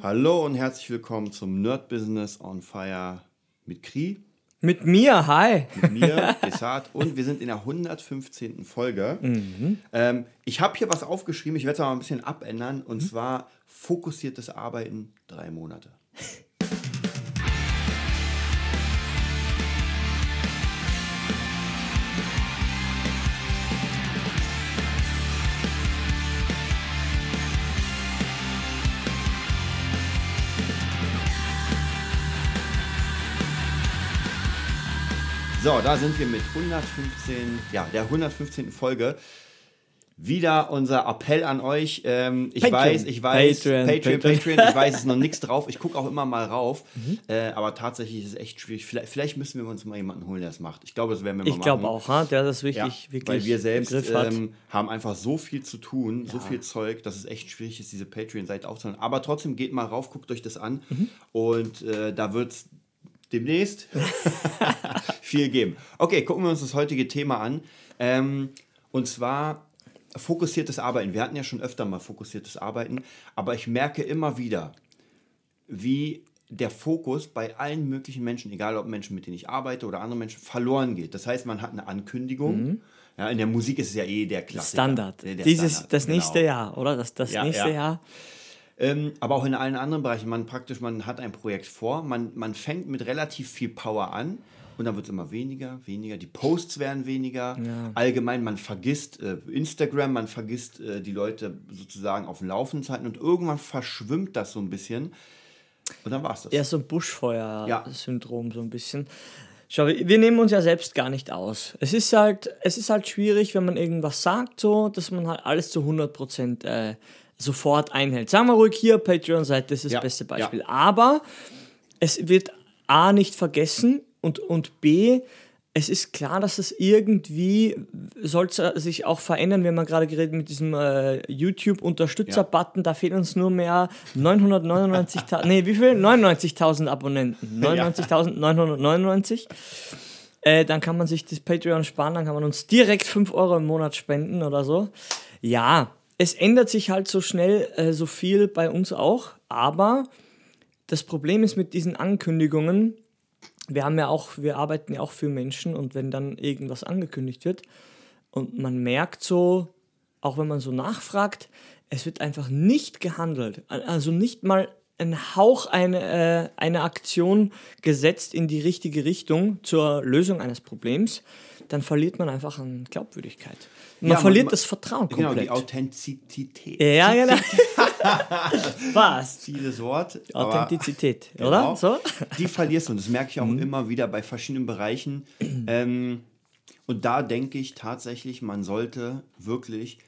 Hallo und herzlich willkommen zum Nerd Business on Fire mit Kri. Mit mir, hi. Mit mir, Desart. und wir sind in der 115. Folge. Mhm. Ähm, ich habe hier was aufgeschrieben, ich werde es mal ein bisschen abändern, Mhm. und zwar fokussiertes Arbeiten drei Monate. So, da sind wir mit 115, ja, der 115. Folge. Wieder unser Appell an euch. Ähm, ich Patreon. weiß, ich weiß, Patreon, Patreon, Patreon. Patreon, ich weiß, es ist noch nichts drauf. Ich gucke auch immer mal rauf. Mhm. Äh, aber tatsächlich ist es echt schwierig. Vielleicht, vielleicht müssen wir uns mal jemanden holen, der das macht. Ich glaube, das werden wir mal Ich glaube machen. auch, ha? der das Ja, wirklich, wirklich weil wir selbst im Griff hat. ähm, haben einfach so viel zu tun, so viel Zeug, dass es echt schwierig ist, diese Patreon-Seite aufzunehmen. Aber trotzdem geht mal rauf, guckt euch das an Mhm. und äh, da wird es demnächst viel geben. Okay, gucken wir uns das heutige Thema an. Ähm, und zwar fokussiertes Arbeiten. Wir hatten ja schon öfter mal fokussiertes Arbeiten, aber ich merke immer wieder, wie der Fokus bei allen möglichen Menschen, egal ob Menschen, mit denen ich arbeite oder andere Menschen, verloren geht. Das heißt, man hat eine Ankündigung. Ja, in der Musik ist es ja eh der Klassiker. Standard. Der Dieses, Standard, das genau. nächste Jahr, oder? Das, das Ja, nächste ja. Jahr. Ähm, aber auch in allen anderen Bereichen. Man praktisch, man hat ein Projekt vor, man, man fängt mit relativ viel Power an und dann wird es immer weniger, weniger. Die Posts werden weniger. Allgemein, man vergisst äh, Instagram, man vergisst äh, die Leute sozusagen auf dem Laufenden zu halten und irgendwann verschwimmt das so ein bisschen. Und dann war es das. Ja, so ein Ja. Buschfeuer-Syndrom, so ein bisschen. Schau, wir wir nehmen uns ja selbst gar nicht aus. Es ist halt, es ist halt schwierig, wenn man irgendwas sagt, so, dass man halt alles zu 100% äh, sofort einhält. Sagen wir ruhig hier, Patreon-Seite ist das Ja, beste ja. Beispiel. Aber es wird A nicht vergessen und, und B, es ist klar, dass es irgendwie soll sich auch verändern. Wir haben ja gerade geredet mit diesem äh, YouTube-Unterstützer-Button. Da fehlen uns nur mehr 999.000, nee, wie viel? 99.000 Abonnenten. 99.999. Äh, dann kann man sich das Patreon sparen, dann kann man uns direkt 5 Euro im Monat spenden oder so. Ja, es ändert sich halt so schnell äh, so viel bei uns auch, aber das Problem ist mit diesen Ankündigungen, wir haben ja auch, wir arbeiten ja auch für Menschen und wenn dann irgendwas angekündigt wird und man merkt so, auch wenn man so nachfragt, es wird einfach nicht gehandelt. Also nicht mal ein Hauch eine, äh, eine Aktion gesetzt in die richtige Richtung zur Lösung eines Problems, dann verliert man einfach an Glaubwürdigkeit. Man Ja, verliert man- das Vertrauen Genau, komplett. die Authentizität. ja, genau. Was? Vieles Wort. aber- Authentizität, Genau. oder? So? Die verlierst du. Und das merke ich auch Mhm. immer wieder bei verschiedenen Bereichen. ähm, und da denke ich tatsächlich, man sollte wirklich.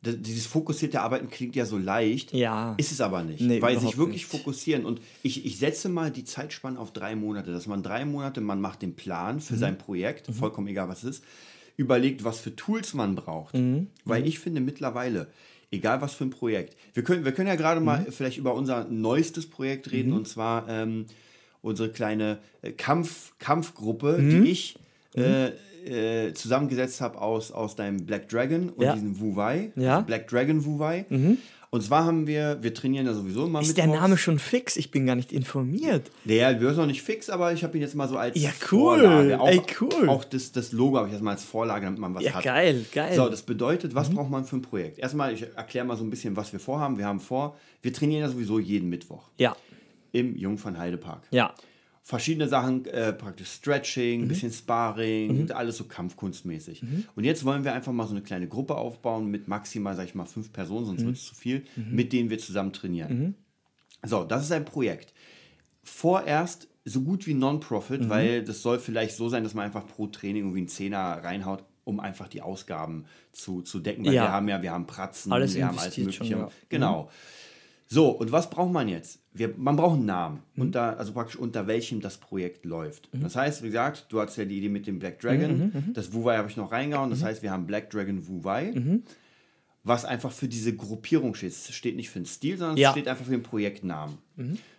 Dieses fokussierte Arbeiten klingt ja so leicht, Ja. ist es aber nicht. Nee, weil sich wirklich nicht. fokussieren. Und ich, ich setze mal die Zeitspanne auf drei Monate, dass man drei Monate, man macht den Plan für sein Projekt, vollkommen egal was es ist, überlegt, was für Tools man braucht. Weil ich finde mittlerweile, egal was für ein Projekt, wir können, wir können ja gerade mal vielleicht über unser neuestes Projekt reden, und zwar ähm, unsere kleine äh, Kampf, Kampfgruppe, die ich äh, äh, zusammengesetzt habe aus, aus deinem Black Dragon und Ja. diesem Wu Wei. Ja. also Black Dragon Wu Wei. Und zwar haben wir, wir trainieren ja sowieso immer Ist mit. der Name schon fix? Ich bin gar nicht informiert. Der, wir sind noch nicht fix, aber ich habe ihn jetzt mal so als Ja, cool. Vorlage. Auch, Ey, cool. Auch das, das Logo habe ich jetzt mal als Vorlage, damit man was Ja, hat. geil, geil. So, das bedeutet, Mhm. was braucht man für ein Projekt? Erstmal, ich erkläre mal so ein bisschen, was wir vorhaben. Wir haben vor, wir trainieren ja sowieso jeden Mittwoch ja, im Jungfernheidepark. ja. Verschiedene Sachen, äh, praktisch Stretching, Mhm. bisschen Sparring, alles so kampfkunstmäßig. Und jetzt wollen wir einfach mal so eine kleine Gruppe aufbauen mit maximal, sag ich mal, fünf Personen, sonst Mhm. wird es zu viel, mit denen wir zusammen trainieren. So, das ist ein Projekt. Vorerst so gut wie Non-Profit, Mhm. weil das soll vielleicht so sein, dass man einfach pro Training irgendwie einen Zehner reinhaut, um einfach die Ausgaben zu, zu decken. Weil Ja. wir haben ja, wir haben Pratzen, Alles wir haben alles investiert schon, Mögliche. ja. Mhm. So, und was braucht man jetzt? Wir, man braucht einen Namen, Mhm. unter, also praktisch unter welchem das Projekt läuft. Das heißt, wie gesagt, du hattest ja die Idee mit dem Black Dragon, Mhm, das Wu Wei habe ich noch reingehauen, das heißt, wir haben Black Dragon Wu Wei, Mhm. was einfach für diese Gruppierung steht. Es steht nicht für den Stil, sondern Ja. es steht einfach für den Projektnamen.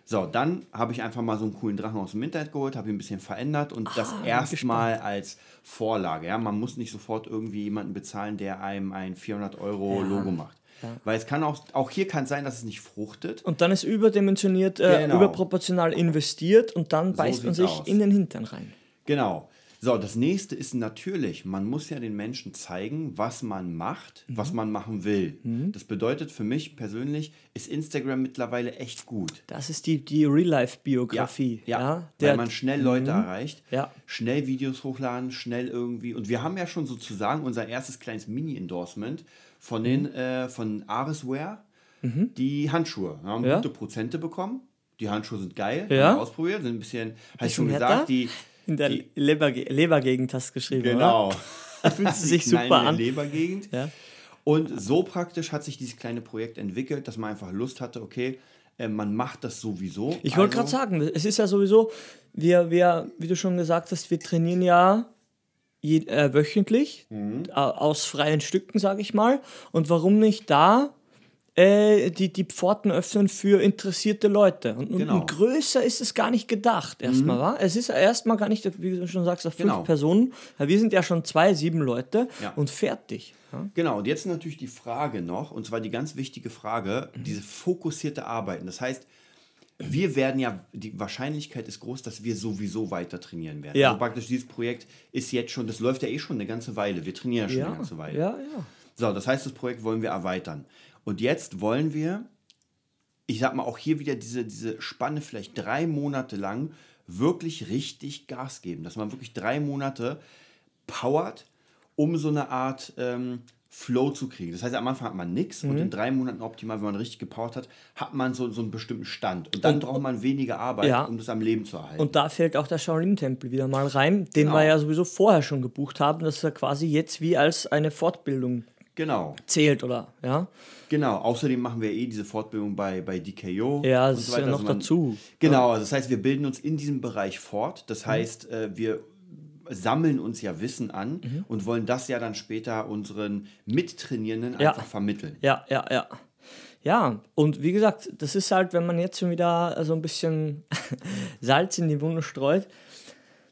So, dann habe ich einfach mal so einen coolen Drachen aus dem Internet geholt, habe ihn ein bisschen verändert und das erstmal als Vorlage. Ja, man muss nicht sofort irgendwie jemanden bezahlen, der einem ein 400 Euro Ja. Logo macht. Weil es kann auch, auch hier kann sein, dass es nicht fruchtet. Und dann ist überdimensioniert, äh, Genau. überproportional investiert und dann beißt man sieht's sich aus. in den Hintern rein. Genau. So, das nächste ist natürlich, man muss ja den Menschen zeigen, was man macht, Mhm. was man machen will. Das bedeutet für mich persönlich, ist Instagram mittlerweile echt gut. Das ist die, die Real-Life-Biografie. ja, Ja, weil der, man schnell Leute erreicht, Ja. schnell Videos hochladen, schnell irgendwie. Und wir haben ja schon sozusagen unser erstes kleines Mini-Endorsement von den Mhm. äh, von Areswear, die Handschuhe. Wir haben Ja. gute Prozente bekommen. Die Handschuhe sind geil, Ja. haben wir ausprobiert, sind ein bisschen, habe ich schon gesagt, härter? die, in der die Lebergegend hast du geschrieben, genau. Fühlt sie sich super in der an. Lebergegend. Ja. Und so praktisch hat sich dieses kleine Projekt entwickelt, dass man einfach Lust hatte, okay, äh, man macht das sowieso. Ich wollte Also- gerade sagen, es ist ja sowieso, wir, wir, wie du schon gesagt hast, wir trainieren ja je, äh, wöchentlich Mhm. aus freien Stücken, sage ich mal. Und warum nicht da äh, die, die Pforten öffnen für interessierte Leute? Und, Genau. Mhm. und größer ist es gar nicht gedacht, erstmal, wa? Es ist ja erstmal gar nicht, wie du schon sagst, auf fünf Genau. Personen. Ja, wir sind ja schon zwei, sieben Leute Ja. und fertig. Ja? Genau, und jetzt natürlich die Frage noch, und zwar die ganz wichtige Frage, Mhm. diese fokussierte Arbeiten. Das heißt, wir werden ja, die Wahrscheinlichkeit ist groß, dass wir sowieso weiter trainieren werden. Ja. Also praktisch dieses Projekt ist jetzt schon, das läuft ja eh schon eine ganze Weile. Wir trainieren ja schon Ja, eine ganze Weile. ja, ja. So, das heißt, das Projekt wollen wir erweitern. Und jetzt wollen wir, ich sag mal, auch hier wieder diese, diese Spanne vielleicht drei Monate lang wirklich richtig Gas geben. Dass man wirklich drei Monate powert, um so eine Art ähm, Flow zu kriegen. Das heißt, am Anfang hat man nichts und Mhm. in drei Monaten optimal, wenn man richtig gepowert hat, hat man so, so einen bestimmten Stand. Und dann Und- braucht man weniger Arbeit, Ja. um das am Leben zu erhalten. Und da fällt auch der Shaolin-Tempel wieder mal rein, den Genau. wir ja sowieso vorher schon gebucht haben, dass er quasi jetzt wie als eine Fortbildung genau. zählt, oder? Ja, Genau, außerdem machen wir eh diese Fortbildung bei, bei DKO. ja und das so ist ja weiter. noch Also man- dazu. Genau, also das heißt, wir bilden uns in diesem Bereich fort. Mhm. Das heißt, äh, wir sammeln uns ja Wissen an Mhm. und wollen das ja dann später unseren Mittrainierenden Ja. einfach vermitteln. Ja, ja, ja. Ja, und wie gesagt, das ist halt, wenn man jetzt schon wieder so ein bisschen Salz in die Wunde streut,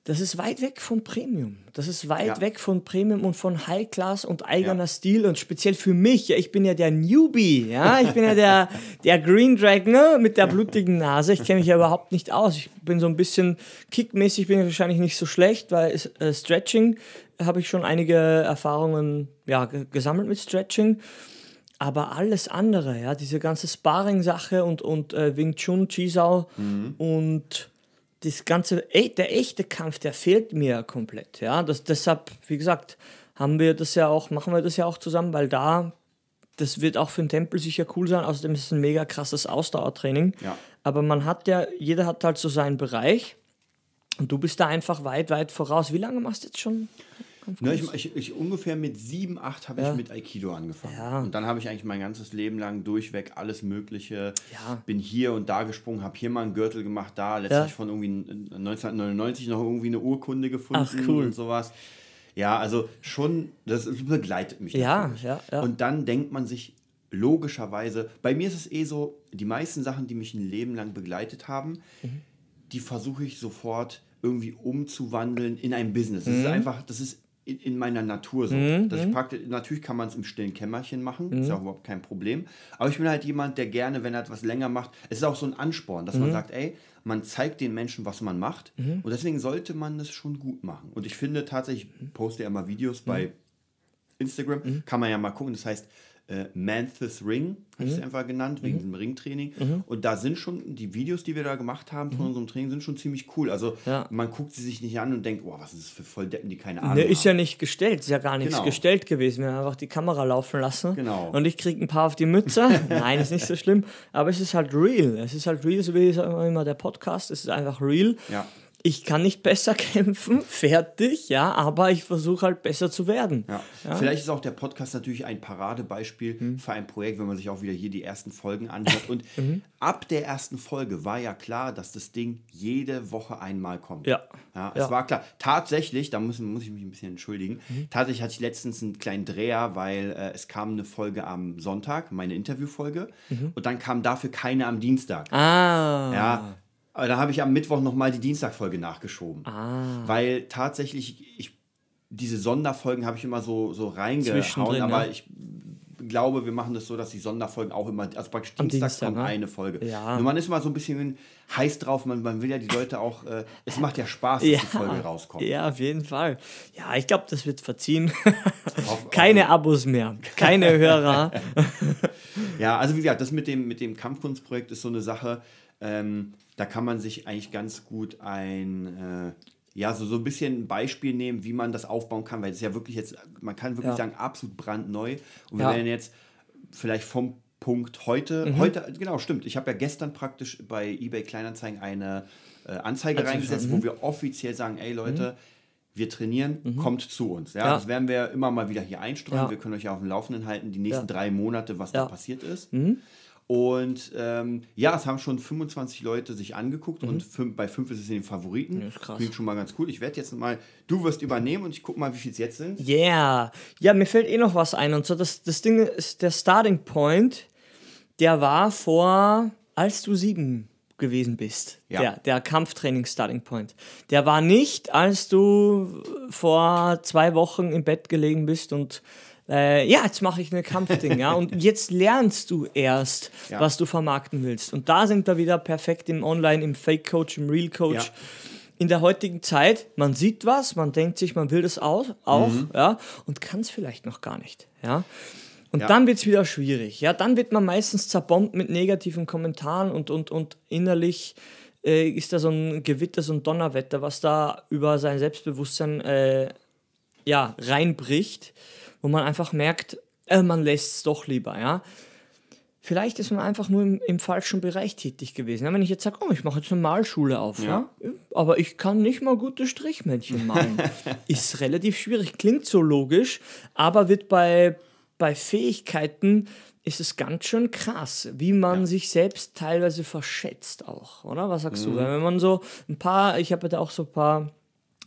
das ist weit weg von Premium. Das ist weit Ja. weg von Premium und von High Class und eigener Ja. Stil und speziell für mich. Ja, ich bin ja der Newbie, ja, ich bin ja der, der Green Dragon ne, mit der blutigen Nase. Ich kenne mich ja überhaupt nicht aus. Ich bin so ein bisschen kickmäßig, bin ich wahrscheinlich nicht so schlecht, weil äh, Stretching habe ich schon einige Erfahrungen ja, ge- gesammelt mit Stretching. Aber alles andere, ja, diese ganze Sparring-Sache und, und äh, Wing Chun, Chisao und das ganze, ey, der echte Kampf, der fehlt mir komplett, ja. Das, deshalb, wie gesagt, haben wir das ja auch, machen wir das ja auch zusammen, weil da, das wird auch für den Tempel sicher cool sein. Außerdem ist es ein mega krasses Ausdauertraining. Ja. Aber man hat ja, jeder hat halt so seinen Bereich und du bist da einfach weit, weit voraus. Wie lange machst du jetzt schon? Ne, ich, ich, ich, ungefähr mit sieben, acht habe Ja. ich mit Aikido angefangen. Ja. Und dann habe ich eigentlich mein ganzes Leben lang durchweg alles Mögliche. Ja. Bin hier und da gesprungen, habe hier mal einen Gürtel gemacht, da letztlich von irgendwie 1999 noch irgendwie eine Urkunde gefunden Ach, cool. und sowas. Ja, also schon, das begleitet mich. Ja, ja, ja. Und dann denkt man sich logischerweise, bei mir ist es eh so, die meisten Sachen, die mich ein Leben lang begleitet haben, Mhm. die versuche ich sofort irgendwie umzuwandeln in ein Business. Das ist Mhm. einfach, das ist in, in meiner Natur so. Dass ich praktisch, natürlich kann man es im stillen Kämmerchen machen, Mhm. ist ja auch überhaupt kein Problem. Aber ich bin halt jemand, der gerne, wenn er etwas länger macht, es ist auch so ein Ansporn, dass Mhm. man sagt, ey, man zeigt den Menschen, was man macht. Und deswegen sollte man es schon gut machen. Und ich finde tatsächlich, ich poste ja immer Videos bei Instagram, Mhm. kann man ja mal gucken. Das heißt, äh, Manthus Ring, habe ich Mhm. es einfach genannt, wegen dem Ringtraining. Und da sind schon, die Videos, die wir da gemacht haben von unserem Training, sind schon ziemlich cool. Also Mhm. Ja. man guckt sie sich nicht an und denkt, oh, was ist das für Volldeppen, die keine Ahnung Ne, ist haben. ja nicht gestellt, ist ja gar nichts Genau. gestellt gewesen. Wir haben einfach die Kamera laufen lassen. Genau. Und ich krieg ein paar auf die Mütze. Nein, ist nicht so schlimm. Aber es ist halt real. Es ist halt real, so wie immer der Podcast. Es ist einfach real. Ja. Ich kann nicht besser kämpfen, fertig, ja, aber ich versuche halt besser zu werden. Ja. Vielleicht ist auch der Podcast natürlich ein Paradebeispiel Mhm. für ein Projekt, wenn man sich auch wieder hier die ersten Folgen anhört. Und Mhm. ab der ersten Folge war ja klar, dass das Ding jede Woche einmal kommt. Ja. Ja, es Ja. Mhm. war klar. Tatsächlich, da muss, muss ich mich ein bisschen entschuldigen, tatsächlich hatte ich letztens einen kleinen Dreher, weil äh, es kam eine Folge am Sonntag, meine Interviewfolge, Mhm. und dann kam dafür keine am Dienstag. Ah. Ja, da habe ich am Mittwoch nochmal die Dienstagfolge nachgeschoben. Ah. Weil tatsächlich, ich, diese Sonderfolgen habe ich immer so, so reingehauen, aber ja. ich glaube, wir machen das so, dass die Sonderfolgen auch immer, also praktisch Dienstag, Dienstag, kommt ne? eine Folge. Ja. Und man ist mal so ein bisschen heiß drauf, man, man will ja die Leute auch, äh, es macht ja Spaß, dass Ja, die Folge rauskommt. ja, auf jeden Fall. Ja, ich glaube, das wird verziehen. Auf- Keine Abos mehr, keine Hörer. Ja, also wie gesagt, das mit dem, mit dem Kampfkunstprojekt ist so eine Sache, ähm, da kann man sich eigentlich ganz gut ein, äh, ja, so, so ein bisschen ein Beispiel nehmen, wie man das aufbauen kann, weil es ist ja wirklich jetzt, man kann wirklich Ja. sagen, absolut brandneu. Und wir Ja. werden jetzt vielleicht vom Punkt heute, Mhm. heute, genau, stimmt. Ich habe ja gestern praktisch bei eBay Kleinanzeigen eine äh, Anzeige Also reingesetzt, wo wir offiziell sagen, ey Leute, wir trainieren, kommt zu uns. Ja, Ja. Das werden wir immer mal wieder hier einstreuen. Ja. Wir können euch ja auf dem Laufenden halten, die nächsten Ja. drei Monate, was da passiert ist. Und ähm, ja, es haben schon 25 Leute sich angeguckt und fünf, bei fünf ist es in den Favoriten. Mhm. Ja, ist krass. Klingt schon mal ganz cool. Ich werde jetzt mal, du wirst übernehmen und ich gucke mal, wie viel es jetzt sind. Yeah. Ja, mir fällt eh noch was ein. Und zwar, das, das Ding ist, der Starting Point, der war vor, als du sieben gewesen bist. Ja. Der, der Kampftraining-Starting Point. Der war nicht, als du vor zwei Wochen im Bett gelegen bist und äh, ja, jetzt mache ich eine Kampfding, ja. Und jetzt lernst du erst, Ja. was du vermarkten willst. Und da sind wir wieder perfekt im Online, im Fake-Coach, im Real-Coach Ja. in der heutigen Zeit, man sieht was, man denkt sich, man will das auch, auch ja, und kann es vielleicht noch gar nicht, ja. Und Ja. dann wird es wieder schwierig, ja. Dann wird man meistens zerbombt mit negativen Kommentaren und, und, und innerlich äh, ist da so ein Gewitter, so ein Donnerwetter, was da über sein Selbstbewusstsein äh, ja, reinbricht, wo man einfach merkt, äh, man lässt es doch lieber, ja. Vielleicht ist man einfach nur im, im falschen Bereich tätig gewesen. Ja, wenn ich jetzt sage, oh, ich mache jetzt eine Malschule auf, ja. aber ich kann nicht mal gute Strichmännchen malen, ist relativ schwierig. Klingt so logisch, aber wird bei, bei Fähigkeiten ist es ganz schön krass, wie man sich selbst teilweise verschätzt auch, oder? Was sagst du? Weil Wenn man so ein paar, ich habe ja da auch so ein paar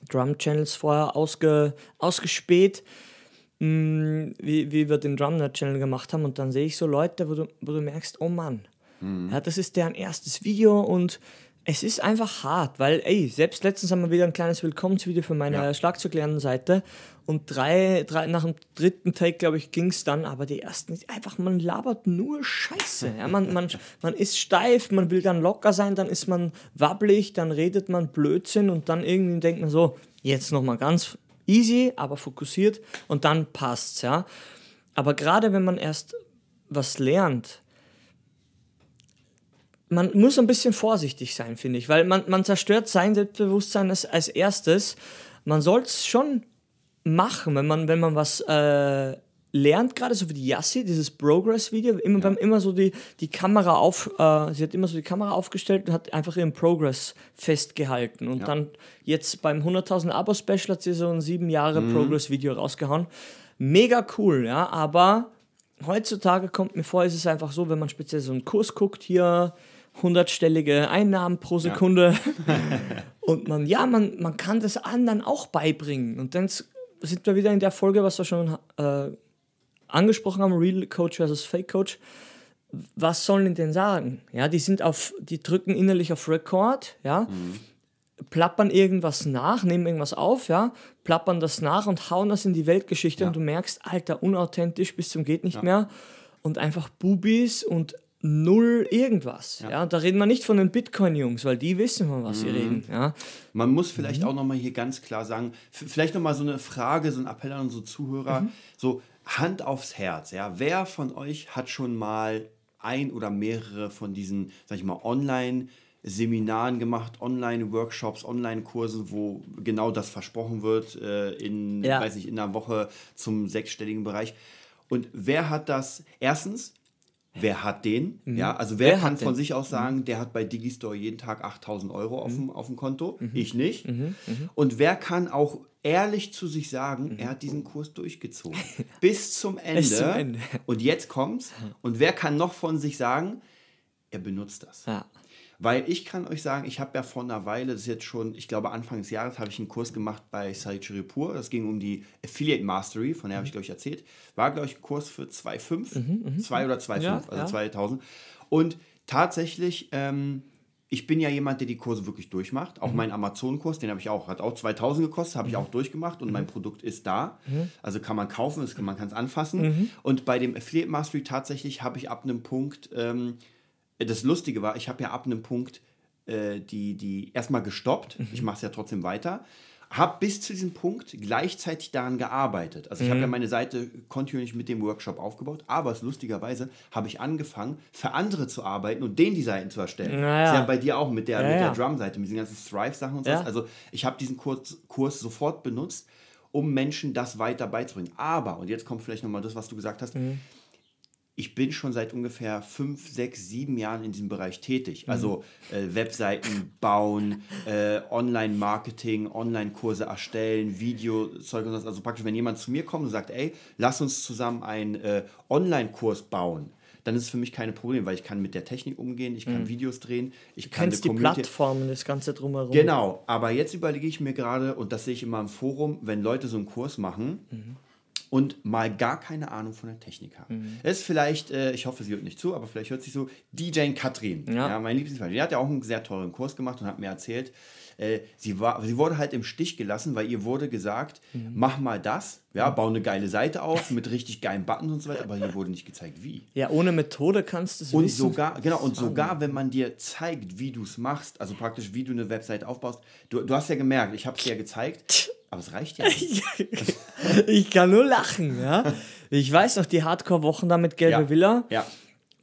Drum-Channels vorher ausge, ausgespäht, mh, wie, wie wir den Drum Nerd Channel gemacht haben und dann sehe ich so Leute, wo du, wo du merkst, oh Mann, ja, das ist deren erstes Video und es ist einfach hart, weil, ey, selbst letztens haben wir wieder ein kleines Willkommensvideo für meine Ja. Schlagzeuglernenseite und drei, drei, nach dem dritten Take, glaube ich, ging es dann, aber die ersten, einfach, man labert nur Scheiße. Ja, man, man, man ist steif, man will dann locker sein, dann ist man wabbelig, dann redet man Blödsinn und dann irgendwie denkt man so, jetzt nochmal ganz easy, aber fokussiert und dann passt's, ja. Aber gerade wenn man erst was lernt, man muss ein bisschen vorsichtig sein, finde ich, weil man, man zerstört sein Selbstbewusstsein als, als erstes. Man soll es schon machen, wenn man, wenn man was äh, lernt, gerade so wie die Yassi, dieses Progress-Video, immer, beim, immer so die, die Kamera auf, äh, sie hat immer so die Kamera aufgestellt und hat einfach ihren Progress festgehalten. Und dann jetzt beim 100.000 Abo-Special hat sie so ein sieben Jahre Progress-Video rausgehauen. Mega cool, ja, aber heutzutage kommt mir vor, ist es einfach so, wenn man speziell so einen Kurs guckt, hier hundertstellige Einnahmen pro Sekunde. Und man, ja, man, man kann das anderen auch beibringen. Und dann sind wir wieder in der Folge, was wir schon äh, angesprochen haben, Real Coach versus Fake Coach. Was sollen die denn sagen? Ja, die sind auf, die drücken innerlich auf Record, ja, plappern irgendwas nach, nehmen irgendwas auf, ja, plappern das nach und hauen das in die Weltgeschichte und du merkst, Alter, unauthentisch bis zum geht nicht mehr. Und einfach Bubis und null irgendwas. Ja, und da reden wir nicht von den Bitcoin-Jungs, weil die wissen, von was sie reden. Ja, Man muss vielleicht Mhm. auch nochmal hier ganz klar sagen, vielleicht nochmal so eine Frage, so ein Appell an unsere Zuhörer, Mhm. so Hand aufs Herz, ja, wer von euch hat schon mal ein oder mehrere von diesen, sag ich mal, online Seminaren gemacht, Online-Workshops, Online-Kursen, wo genau das versprochen wird, äh, in, Ja. weiß ich, in einer Woche zum sechsstelligen Bereich. Und wer hat das? Erstens, wer hat den? Ja, also wer, Mhm. Wer kann von den? sich aus sagen, der hat bei Digistore jeden Tag 8000 Euro auf, dem, auf dem Konto? Ich nicht. Und wer kann auch ehrlich zu sich sagen, er hat diesen Kurs durchgezogen. Bis zum Ende. Bis zum Ende. Und jetzt kommt's. Und wer kann noch von sich sagen, er benutzt das? ja. Weil ich kann euch sagen, ich habe ja vor einer Weile, das ist jetzt schon, ich glaube Anfang des Jahres, habe ich einen Kurs gemacht bei Saichiri Pur. Das ging um die Affiliate Mastery, von der habe ich, glaube ich, erzählt. War, glaube ich, ein Kurs für 2,5, 2 oder 2,5, Ja, also ja. 2000. Und tatsächlich, ähm, ich bin ja jemand, der die Kurse wirklich durchmacht. Auch Mhm. mein Amazon-Kurs, den habe ich auch, hat auch 2000 gekostet, habe ich auch durchgemacht und Mhm. mein Produkt ist da. Also kann man kaufen, es kann, man kann es anfassen. Mhm. Und bei dem Affiliate Mastery tatsächlich habe ich ab einem Punkt, ähm, das Lustige war, ich habe ja ab einem Punkt äh, die, die erstmal gestoppt. Mhm. Ich mache es ja trotzdem weiter. Habe bis zu diesem Punkt gleichzeitig daran gearbeitet. Also ich habe ja Mhm. meine Seite kontinuierlich mit dem Workshop aufgebaut, aber es lustigerweise habe ich angefangen, für andere zu arbeiten und denen die Seiten zu erstellen. Naja. Das ist ja bei dir auch mit der, Ja, mit der ja. Drum-Seite, mit diesen ganzen Thrive-Sachen und so. Ja. Also ich habe diesen Kurs, Kurs sofort benutzt, um Menschen das weiter beizubringen. Aber, und jetzt kommt vielleicht nochmal das, was du gesagt hast, Mhm. Ich bin schon seit ungefähr fünf, sechs, sieben Jahren in diesem Bereich tätig. Mhm. Also äh, Webseiten bauen, äh, Online-Marketing, Online-Kurse erstellen, Videozeug und das. Also praktisch, wenn jemand zu mir kommt und sagt, ey, lass uns zusammen einen äh, Online-Kurs bauen, dann ist es für mich kein Problem, weil ich kann mit der Technik umgehen, ich kann Videos drehen, ich kann Mhm. Kennst die Plattformen, das Ganze drumherum. Genau, aber jetzt überlege ich mir gerade, und das sehe ich immer im Forum, wenn Leute so einen Kurs machen und mal gar keine Ahnung von der Technik haben. Das ist vielleicht, äh, ich hoffe, sie hört nicht zu, aber vielleicht hört sich so, DJ Katrin, ja. Ja. mein Lieblingsfall, die hat ja auch einen sehr teuren Kurs gemacht und hat mir erzählt, äh, sie, war, sie wurde halt im Stich gelassen, weil ihr wurde gesagt, mach mal das, ja, bau eine geile Seite auf mit richtig geilen Buttons und so weiter, aber hier wurde nicht gezeigt, wie. Ja, ohne Methode kannst du es Und wissen. sogar, genau, und sogar wenn man dir zeigt, wie du es machst, also praktisch wie du eine Website aufbaust, du, du hast ja gemerkt, ich habe es dir ja gezeigt, aber es reicht ja nicht. ich kann nur lachen, ja. Ich weiß noch, die Hardcore-Wochen da mit Gelbe Ja. Villa. Ja,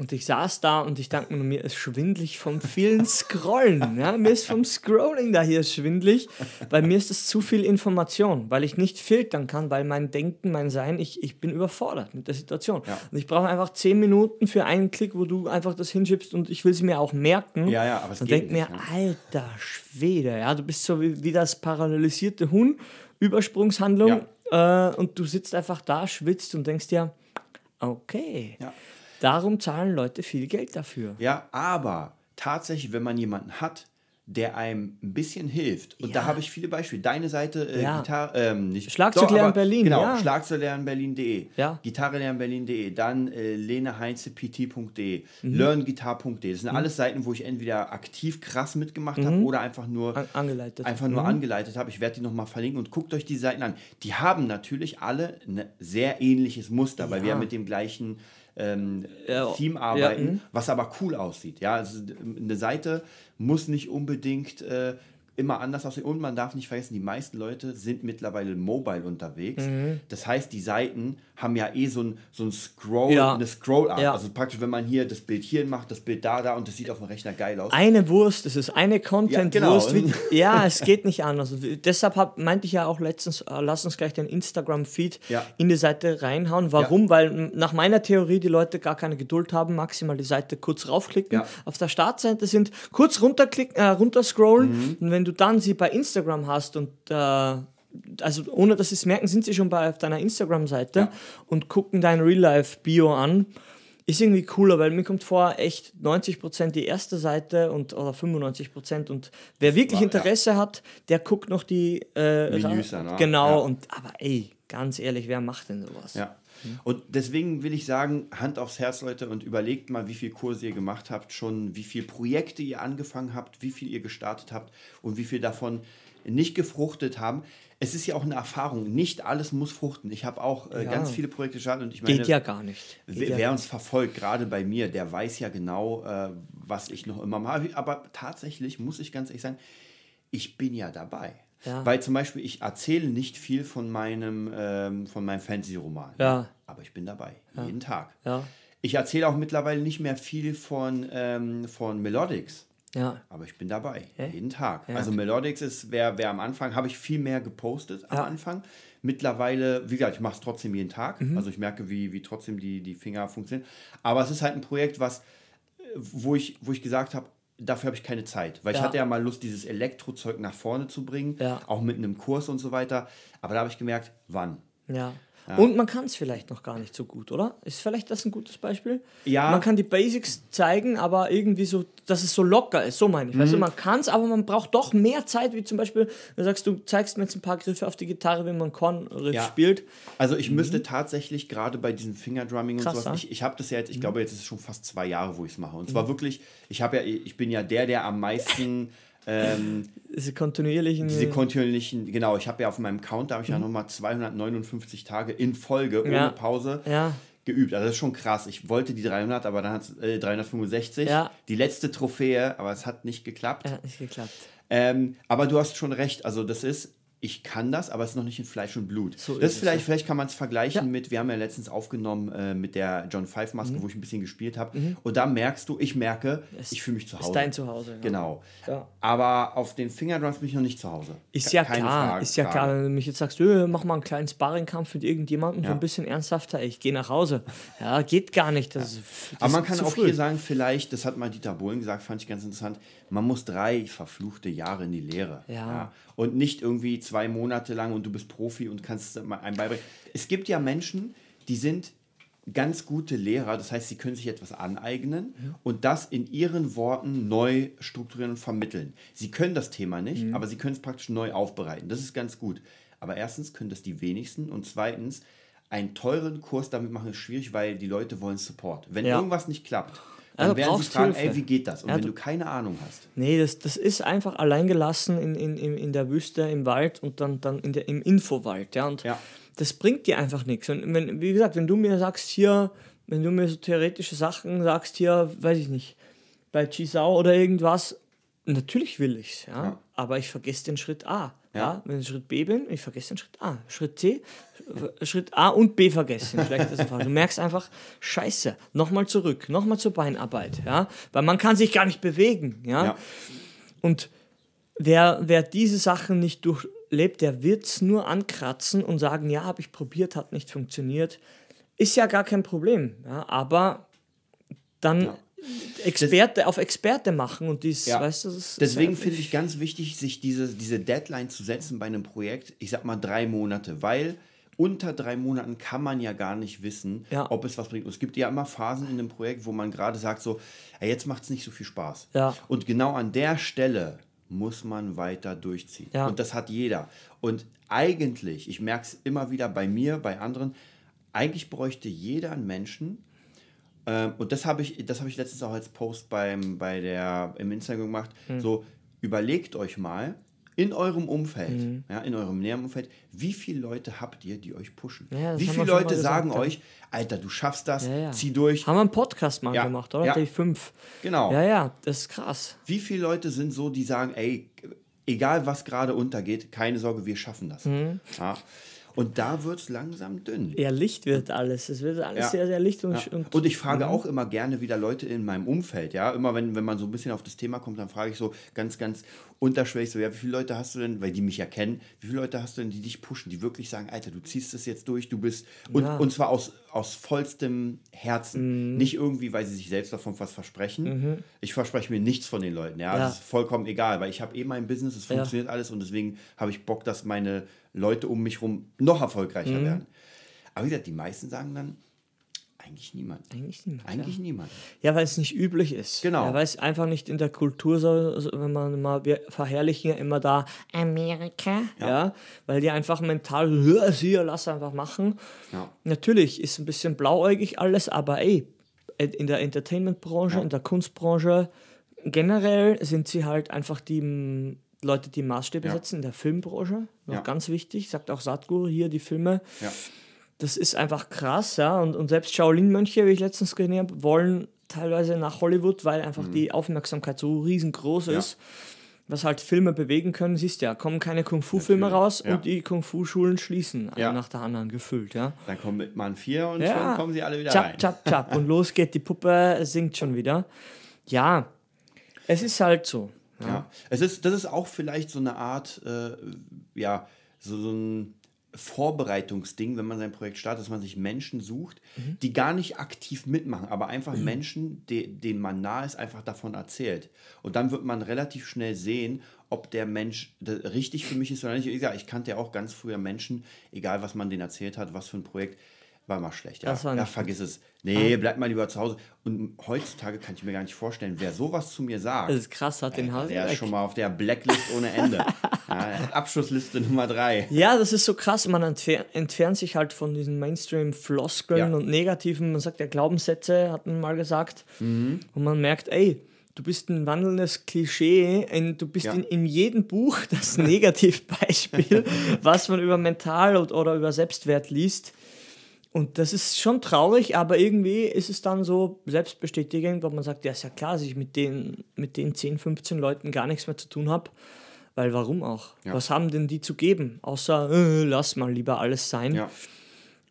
Und ich saß da und ich dachte mir, mir ist schwindlig vom vielen Scrollen. Ja? Mir ist vom Scrolling da hier schwindlig, weil mir ist es zu viel Information, weil ich nicht filtern kann, weil mein Denken, mein Sein, ich, ich bin überfordert mit der Situation. Ja. Und ich brauche einfach zehn Minuten für einen Klick, wo du einfach das hinschiebst und ich will sie mir auch merken. Ja, ja, aber es Und geht denk mir, nicht, alter Schwede, ja, du bist so wie, wie das paralysierte Huhn, Übersprungshandlung äh, und du sitzt einfach da, schwitzt und denkst dir, okay. ja. Darum zahlen Leute viel Geld dafür. Ja, aber tatsächlich, wenn man jemanden hat, der einem ein bisschen hilft. Und da Ja. habe ich viele Beispiele. Deine Seite, äh, Ja. Gitarre, ähm, nicht Schlagzeug lernen Berlin, Genau, ja. Schlagzeuglernen-berlin.de, Ja. Gitarre lernen Berlin.de, dann äh, leneheinzept.de, Mhm. learngitar.de. Das sind alles Seiten, wo ich entweder aktiv krass mitgemacht habe oder einfach nur Mhm. An angeleitet. einfach nur Mhm. angeleitet habe. Ich werde die nochmal verlinken und guckt euch die Seiten an. Die haben natürlich alle ein sehr ähnliches Muster, weil wir mit dem gleichen ähm, Ja, Theme ja, arbeiten, mhm. was aber cool aussieht. Ja, also eine Seite muss nicht unbedingt äh, immer anders aussehen. Und man darf nicht vergessen, die meisten Leute sind mittlerweile mobile unterwegs. Mhm. Das heißt, die Seiten haben ja eh so ein, so ein Scroll, Ja. eine Scroll-Art. Ja. Also praktisch, wenn man hier das Bild hier macht, das Bild da, da und das sieht auf dem Rechner geil aus. eine Wurst, es ist eine Content-Wurst. Ja, genau. ja, es geht nicht anders. Deshalb hab, meinte ich ja auch letztens, äh, lass uns gleich den Instagram-Feed in die Seite reinhauen. Warum? Weil nach meiner Theorie die Leute gar keine Geduld haben, maximal die Seite kurz raufklicken, auf der Startseite sind, kurz runterklicken, äh, runterscrollen Mhm. und wenn du dann sie bei Instagram hast und äh, also ohne dass sie es merken, sind sie schon bei auf deiner Instagram-Seite Ja. und gucken dein Real-Life-Bio an. Ist irgendwie cooler, weil mir kommt vor, echt 90% die erste Seite und oder 95% und wer wirklich Ja, Interesse hat, der guckt noch die äh, Menüs an, ja. Genau, Ja. und aber ey, ganz ehrlich, wer macht denn sowas? Ja. Und deswegen will ich sagen, Hand aufs Herz, Leute, und überlegt mal, wie viel Kurse ihr gemacht habt, schon wie viele Projekte ihr angefangen habt, wie viel ihr gestartet habt und wie viel davon nicht gefruchtet haben. Es ist ja auch eine Erfahrung. Nicht alles muss fruchten. Ich habe auch äh, Ja. ganz viele Projekte gestartet und ich meine, Geht ja gar nicht. Geht Wer, ja uns verfolgt, gerade bei mir, der weiß ja genau, äh, was ich noch immer mache. Aber tatsächlich muss ich ganz ehrlich sagen, ich bin ja dabei. Ja. Weil zum Beispiel, ich erzähle nicht viel von meinem, ähm, von meinem Fantasy-Roman. Ja. Aber ich bin dabei. Jeden Tag. Ja, Ich erzähle auch mittlerweile nicht mehr viel von, ähm, von Melodics. ja. Aber ich bin dabei, Ja. jeden Tag. Ja. Also Melodics ist, wer, wer am Anfang, habe ich viel mehr gepostet am Ja. Anfang. Mittlerweile, wie gesagt, ich mache es trotzdem jeden Tag. Mhm. Also ich merke, wie, wie trotzdem die, die Finger funktionieren. Aber es ist halt ein Projekt, was, äh, wo ich, wo ich gesagt habe, dafür habe ich keine Zeit. Weil ich Ja. hatte ja mal Lust, dieses Elektrozeug nach vorne zu bringen, Ja. auch mit einem Kurs und so weiter. Aber da habe ich gemerkt, wann? Ja. Und man kann es vielleicht noch gar nicht so gut, oder? Ist vielleicht das ein gutes Beispiel? Ja. Man kann die Basics zeigen, aber irgendwie so, dass es so locker ist, so meine ich. Mhm. Du, man kann es, aber man braucht doch mehr Zeit, wie zum Beispiel, du sagst, du zeigst mir jetzt ein paar Griffe auf die Gitarre, wie man Kornriff Ja. spielt. Also ich müsste tatsächlich gerade bei diesem Fingerdrumming und Mhm. Krass, sowas, ja? Mhm. ich, ich habe das ja jetzt, ich glaube jetzt ist es schon fast zwei Jahre, wo ich es mache. Und zwar wirklich, ich habe ja, ich bin ja der, der am meisten ähm, Diese kontinuierlichen. diese kontinuierlichen, genau, ich habe ja auf meinem Count, da habe ich ja nochmal 259 Tage in Folge ohne Mhm. Ja. Pause ja, geübt. Also das ist schon krass. Ich wollte die 300, aber dann hat es äh, 365. Ja. Die letzte Trophäe, aber es hat nicht geklappt. hat nicht geklappt. Ähm, aber du hast schon recht. Also das ist, ich kann das, aber es ist noch nicht in Fleisch und Blut. So das ist ist es, vielleicht, vielleicht kann man es vergleichen Ja. mit, wir haben ja letztens aufgenommen äh, mit der John Five Maske, Mhm. wo ich ein bisschen gespielt habe. Und da merkst du, ich merke, Es ich fühle mich zu Hause. Ist dein Zuhause. Ja. Genau. Ja. Aber auf den Fingerdrums bin ich noch nicht zu Hause. Ist ja keine klar, Frage- ist ja klar, wenn du mich jetzt sagst, "Ö, mach mal einen kleinen Sparringkampf mit irgendjemandem, so ein bisschen ernsthafter, ich gehe nach Hause. Ja, geht gar nicht. Das, das Aber man ist kann auch früh. hier sagen, vielleicht, das hat mal Dieter Bohlen gesagt, fand ich ganz interessant, man muss drei verfluchte Jahre in die Lehre. Ja. Und nicht irgendwie zwei Monate lang und du bist Profi und kannst mal einem beibringen. Es gibt ja Menschen, die sind ganz gute Lehrer, das heißt, sie können sich etwas aneignen Mhm. und das in ihren Worten neu strukturieren und vermitteln. Sie können das Thema nicht, Mhm. aber sie können es praktisch neu aufbereiten. Das ist ganz gut. Aber erstens können das die wenigsten und zweitens, einen teuren Kurs damit machen ist schwierig, weil die Leute wollen Support. Wenn Ja. irgendwas nicht klappt, dann du werden sie fragen, Hilfe. ey, wie geht das? Und Ja, wenn du- du keine Ahnung hast. Nee, das, das ist einfach alleingelassen in, in, in, in der Wüste, im Wald und dann, dann in der, im Infowald. Ja? Und Ja. das bringt dir einfach nichts. Und wenn, wie gesagt, wenn du mir sagst, hier, wenn du mir so theoretische Sachen sagst, hier, weiß ich nicht, bei Chisau oder irgendwas, natürlich will ich's, ja. Ja. Aber ich vergesse den Schritt A. Ja. Wenn ich Schritt B bin, ich vergesse den Schritt A. Schritt C, Schritt A und B vergessen. Du merkst einfach, scheiße, nochmal zurück, nochmal zur Beinarbeit, ja. Weil man kann sich gar nicht bewegen, ja. Ja. Und wer, wer diese Sachen nicht durchlebt, der wird es nur ankratzen und sagen, ja, habe ich probiert, hat nicht funktioniert. Ist ja gar kein Problem. Ja, aber dann Ja. Experte auf Experte machen und dies, Ja. weißt du, das Deswegen finde ich ganz wichtig, sich diese, diese Deadline zu setzen bei einem Projekt, ich sag mal drei Monate, weil unter drei Monaten kann man ja gar nicht wissen, Ja. ob es was bringt. Und es gibt ja immer Phasen in einem Projekt, wo man gerade sagt, so, ja, jetzt macht es nicht so viel Spaß. Ja. Und genau an der Stelle muss man weiter durchziehen. Ja. Und das hat jeder. Und eigentlich, ich merke es immer wieder bei mir, bei anderen, eigentlich bräuchte jeder einen Menschen, ähm, und das habe ich, das habe ich letztens auch als Post beim, bei der, im Instagram gemacht. Hm. So, überlegt euch mal in eurem Umfeld, Hm. ja, in eurem näheren Umfeld, wie viele Leute habt ihr, die euch pushen? Ja, wie viele Leute mal sagen gesagt, ja. euch, Alter, du schaffst das, Ja, zieh durch. Haben wir einen Podcast mal Ja, gemacht, oder? ja. Die fünf. Genau. Ja, ja, das ist krass. Wie viele Leute sind so, die sagen, ey, egal was gerade untergeht, keine Sorge, wir schaffen das. Mhm. Und da wird es langsam dünn. Ja, Licht wird alles. Es wird alles Ja. sehr, sehr licht und, Ja. und, Und ich frage Mhm. auch immer gerne wieder Leute in meinem Umfeld, ja. Immer wenn, wenn man so ein bisschen auf das Thema kommt, dann frage ich so ganz, ganz unterschwellig so, ja, wie viele Leute hast du denn, weil die mich ja kennen, wie viele Leute hast du denn, die dich pushen, die wirklich sagen, Alter, du ziehst das jetzt durch, du bist, und, Ja. und zwar aus, aus vollstem Herzen. Mhm. Nicht irgendwie, weil sie sich selbst davon was versprechen. Ich verspreche mir nichts von den Leuten, ja. Ja. Das ist vollkommen egal, weil ich habe eh mein Business, es funktioniert alles und deswegen habe ich Bock, dass meine Leute um mich rum noch erfolgreicher Mhm. werden. Aber wie gesagt, die meisten sagen dann, eigentlich niemand. eigentlich niemand. Eigentlich ja. niemand. Ja, weil es nicht üblich ist. Genau. Ja, weil es einfach nicht in der Kultur so, so wenn man mal, wir verherrlichen ja immer da Amerika, ja, weil die einfach mental, "Hör, sie, lass einfach machen. Ja. Natürlich ist ein bisschen blauäugig alles, aber ey, in der Entertainment-Branche, Ja. in der Kunstbranche, generell sind sie halt einfach die Leute, die Maßstäbe Ja. setzen, in der Filmbranche, Ja. ganz wichtig, sagt auch Sadhguru hier, die Filme Ja. Das ist einfach krass, ja. Und, und selbst Shaolin-Mönche, wie ich letztens gesehen habe, wollen teilweise nach Hollywood, weil einfach die Aufmerksamkeit so riesengroß Mhm. Ja. ist, was halt Filme bewegen können. Siehst ja, kommen keine Kung-Fu-Filme raus ja. und die Kung-Fu-Schulen schließen, Ja. eine nach der anderen gefüllt, ja. Dann kommt mit Mann 4 und schon kommen sie alle wieder Chap, rein. chap, chap. Und los geht, die Puppe singt schon wieder. Ja, es ist halt so. Ja. Es ist, das ist auch vielleicht so eine Art, äh, ja, so, so ein Vorbereitungsding, wenn man sein Projekt startet, dass man sich Menschen sucht, die gar nicht aktiv mitmachen, aber einfach Menschen, de, denen man nah ist, einfach davon erzählt. Und dann wird man relativ schnell sehen, ob der Mensch richtig für mich ist oder nicht. Gesagt, ich kannte ja auch ganz früher Menschen, egal was man denen erzählt hat, was für ein Projekt, war immer schlecht. Ja, Das war ja vergiss es. Nee, bleib mal lieber zu Hause. Und heutzutage kann ich mir gar nicht vorstellen, wer sowas zu mir sagt. Das ist krass, hat den Hals Der ist schon mal auf der Blacklist ohne Ende. ja, Abschlussliste Nummer drei. Ja, das ist so krass. Man entfer entfernt sich halt von diesen Mainstream-Floskeln Ja. und negativen, man sagt ja Glaubenssätze, hat man mal gesagt. Mhm. Und man merkt, ey, du bist ein wandelndes Klischee, ein, du bist Ja. in, in jedem Buch das Negativbeispiel, was man über Mental oder über Selbstwert liest. Und das ist schon traurig, aber irgendwie ist es dann so selbstbestätigend, wo man sagt, ja, ist ja klar, dass ich mit den, mit den 10, 15 Leuten gar nichts mehr zu tun habe. Weil warum auch? Ja. Was haben denn die zu geben? Außer, äh, lass mal lieber alles sein. Ja.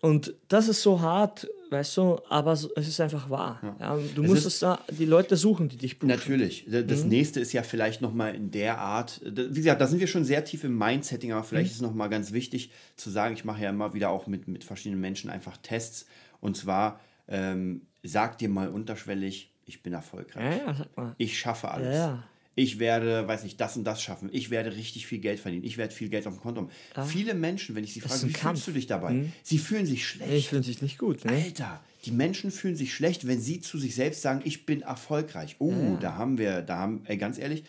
Und das ist so hart, weißt du, aber es ist einfach wahr. Ja. du Es musst ist- es da, die Leute suchen, die dich buchen. Natürlich. Das Mhm. nächste ist ja vielleicht nochmal in der Art, wie gesagt, da sind wir schon sehr tief im Mindsetting, aber Mhm. vielleicht ist es nochmal ganz wichtig zu sagen, ich mache ja immer wieder auch mit, mit verschiedenen Menschen einfach Tests. Und zwar, ähm, sag dir mal unterschwellig, ich bin erfolgreich. Ja, ja. Ich schaffe alles. Ja. Ich werde, weiß nicht, das und das schaffen. Ich werde richtig viel Geld verdienen. Ich werde viel Geld auf dem Konto haben. Viele Menschen, wenn ich sie frage, wie Kampf. Fühlst du dich dabei? Sie fühlen sich schlecht. Ich finde sich nicht gut. Ne? Alter, die Menschen fühlen sich schlecht, wenn sie zu sich selbst sagen, ich bin erfolgreich. Oh, da haben wir, da haben, ey, ganz ehrlich,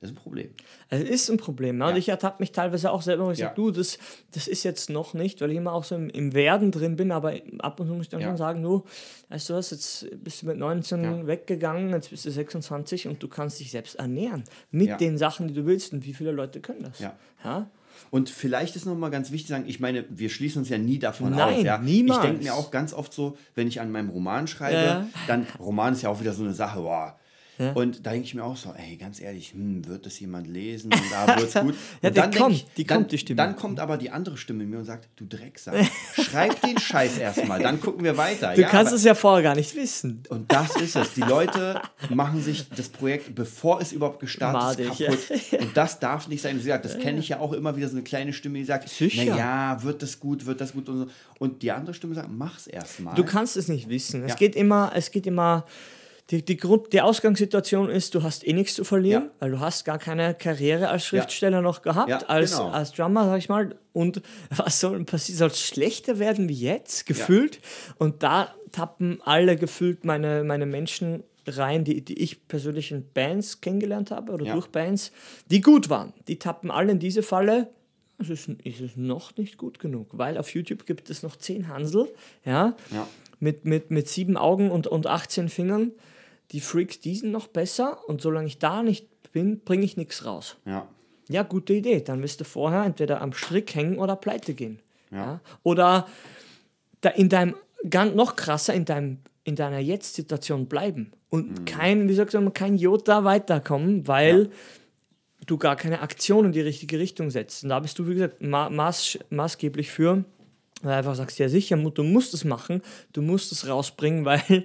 das ist ein Problem. Es ist ein Problem. Ne? Und Ja. ich ertappe mich teilweise auch selber, wo ich Ja. sage, du, das, das ist jetzt noch nicht, weil ich immer auch so im, im Werden drin bin, aber ab und zu muss ich dann Ja. schon sagen, du, weißt du was, jetzt bist du mit 19 Ja. weggegangen, jetzt bist du 26 und du kannst dich selbst ernähren mit den Sachen, die du willst. Und wie viele Leute können das? Ja. ja? Und vielleicht ist nochmal ganz wichtig zu sagen, ich meine, wir schließen uns ja nie davon Nein, aus. Ja? niemals. Ich denke mir auch ganz oft so, wenn ich an meinem Roman schreibe, Ja. dann, Roman ist ja auch wieder so eine Sache, boah. Und da denke ich mir auch so, ey, ganz ehrlich, hm, wird das jemand lesen? Da wird's gut. Ja, und dann kommt, ich, die dann, kommt, die Stimme. Dann kommt aber die andere Stimme in mir und sagt, du Drecksack, schreib den Scheiß erstmal, dann gucken wir weiter. Du ja, kannst aber- es ja vorher gar nicht wissen. und das ist es. Die Leute machen sich das Projekt, bevor es überhaupt gestartet ist, Madig, kaputt. Und das darf nicht sein. Wie gesagt, das kenne ich ja auch immer wieder so eine kleine Stimme, die sagt, Sicher. naja, wird das gut, wird das gut und so. Und die andere Stimme sagt, mach's erstmal. Du kannst es nicht wissen. Es geht immer, es geht immer. Die, die, Grund, die Ausgangssituation ist, du hast eh nichts zu verlieren, Ja. weil du hast gar keine Karriere als Schriftsteller noch gehabt, Ja, als, genau. als Drummer, sag ich mal. Und was soll passieren? Soll es schlechter werden wie jetzt, gefühlt? Und da tappen alle gefühlt meine, meine Menschen rein, die, die ich persönlich in Bands kennengelernt habe oder Ja. durch Bands, die gut waren. Die tappen alle in diese Falle. Es ist, ist es noch nicht gut genug, weil auf YouTube gibt es noch 10 Hansel, ja, Ja. mit, mit, mit sieben Augen und, und 18 Fingern. Die Freaks, die sind noch besser und solange ich da nicht bin, bringe ich nichts raus. Ja. Ja, gute Idee. Dann wirst du vorher entweder am Strick hängen oder pleite gehen. Ja. Oder da in deinem, ganz noch krasser, in, deinem, in deiner Jetzt-Situation bleiben und Mhm. kein, wie sagt man, kein Jota weiterkommen, weil du gar keine Aktion in die richtige Richtung setzt. Und da bist du, wie gesagt, ma maß, maßgeblich für, weil du einfach sagst, ja sicher, du musst es machen, du musst es rausbringen, weil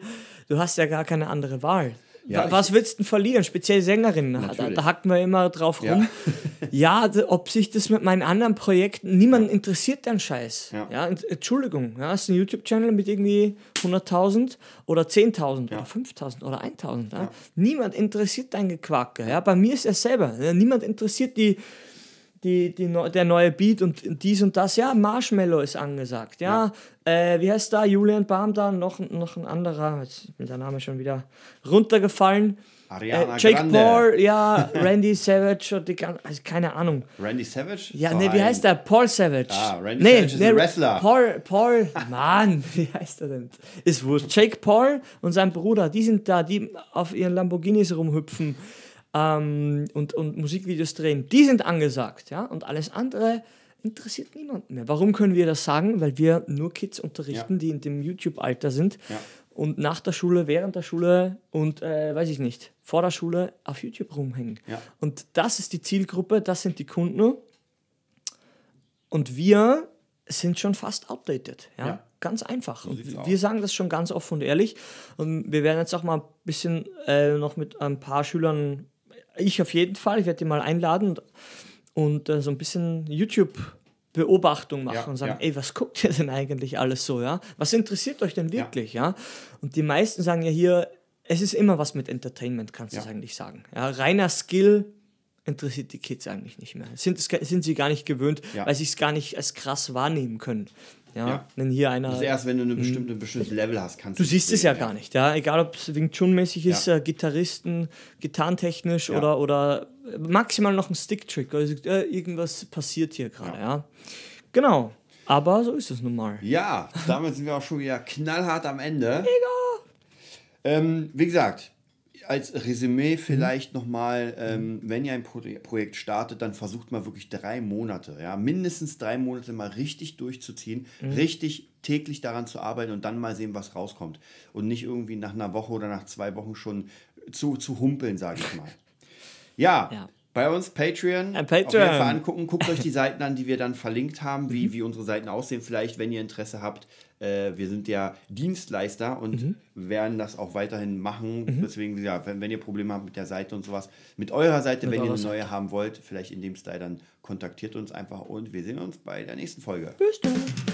du hast ja gar keine andere Wahl. Ja, Wa- Was willst du denn verlieren? Speziell Sängerinnen. Da, da hacken wir immer drauf Ja. rum. Ja, d- ob sich das mit meinen anderen Projekten, niemand interessiert deinen Scheiß. Ja. Ja. Ent- Entschuldigung, ja, hast du einen YouTube-Channel mit irgendwie 100.000 oder 10.000 oder 5.000 oder 1.000. Ja. Niemand interessiert dein Gequacke. Ja. Bei mir ist es selber. Ja. Niemand interessiert die, die, die, der neue Beat und dies und das. Ja, Marshmallow ist angesagt. Ja, Äh, wie heißt da? Julian Baum da, noch, noch ein anderer, jetzt ist mir der Name schon wieder runtergefallen. Ariana Äh, Jake Grande. Paul, ja, Randy Savage und die also keine Ahnung. Randy Savage? Ja, nee, wie heißt der? Paul Savage. Ah, Randy nee, Savage ist nee, ein Wrestler. Paul, Paul, Mann, wie heißt er denn? Ist wurscht. Jake Paul und sein Bruder, die sind da, die auf ihren Lamborghinis rumhüpfen ähm, und, und Musikvideos drehen. Die sind angesagt, ja, und alles andere interessiert niemanden mehr. Warum können wir das sagen? Weil wir nur Kids unterrichten, Ja. die in dem YouTube-Alter sind Ja. und nach der Schule, während der Schule und, äh, weiß ich nicht, vor der Schule auf YouTube rumhängen. Ja. Und das ist die Zielgruppe, das sind die Kunden. Und wir sind schon fast outdated. Ja? Ganz einfach. Und wir sagen das schon ganz offen und ehrlich. Und wir werden jetzt auch mal ein bisschen äh, noch mit ein paar Schülern, ich auf jeden Fall, ich werde die mal einladen und, und äh, so ein bisschen YouTube Beobachtung machen Ja, und sagen, ja. ey, was guckt ihr denn eigentlich alles so, ja? Was interessiert euch denn wirklich, ja? Und die meisten sagen ja hier, es ist immer was mit Entertainment, kannst du Ja. es eigentlich sagen. Ja, reiner Skill interessiert die Kids eigentlich nicht mehr. Sind, sind sie gar nicht gewöhnt, Ja. weil sie es gar nicht als krass wahrnehmen können. Ja, Ja. wenn hier einer... Das ist erst, wenn du eine bestimmte, ein bestimmtes Level hast, kannst Du siehst es ja sehen, gar nicht, ja. Egal ob es Wing Chun mäßig ist, Ja. äh, Gitarristen, gitarrentechnisch Ja. oder, oder maximal noch ein Stick-Trick. Also, äh, irgendwas passiert hier gerade, Ja. ja. Genau. Aber so ist es nun mal. Ja, damit sind wir auch schon wieder knallhart am Ende. Mega! Ähm, wie gesagt, als Resümee vielleicht nochmal, ähm, wenn ihr ein Pro Projekt startet, dann versucht mal wirklich drei Monate, ja, mindestens drei Monate mal richtig durchzuziehen, richtig täglich daran zu arbeiten und dann mal sehen, was rauskommt. Und nicht irgendwie nach einer Woche oder nach zwei Wochen schon zu, zu humpeln, sage ich mal. Ja, Ja. Bei uns Patreon. Ein Auf jeden Patreon. Fall angucken. Guckt euch die Seiten an, die wir dann verlinkt haben, wie, wie unsere Seiten aussehen. Vielleicht, wenn ihr Interesse habt. Äh, wir sind ja Dienstleister und werden das auch weiterhin machen. Deswegen, ja, wenn, wenn ihr Probleme habt mit der Seite und sowas, mit eurer Seite, Mit wenn ihr eine neue haben wollt, vielleicht in dem Style, dann kontaktiert uns einfach und wir sehen uns bei der nächsten Folge. Tschüss. dann.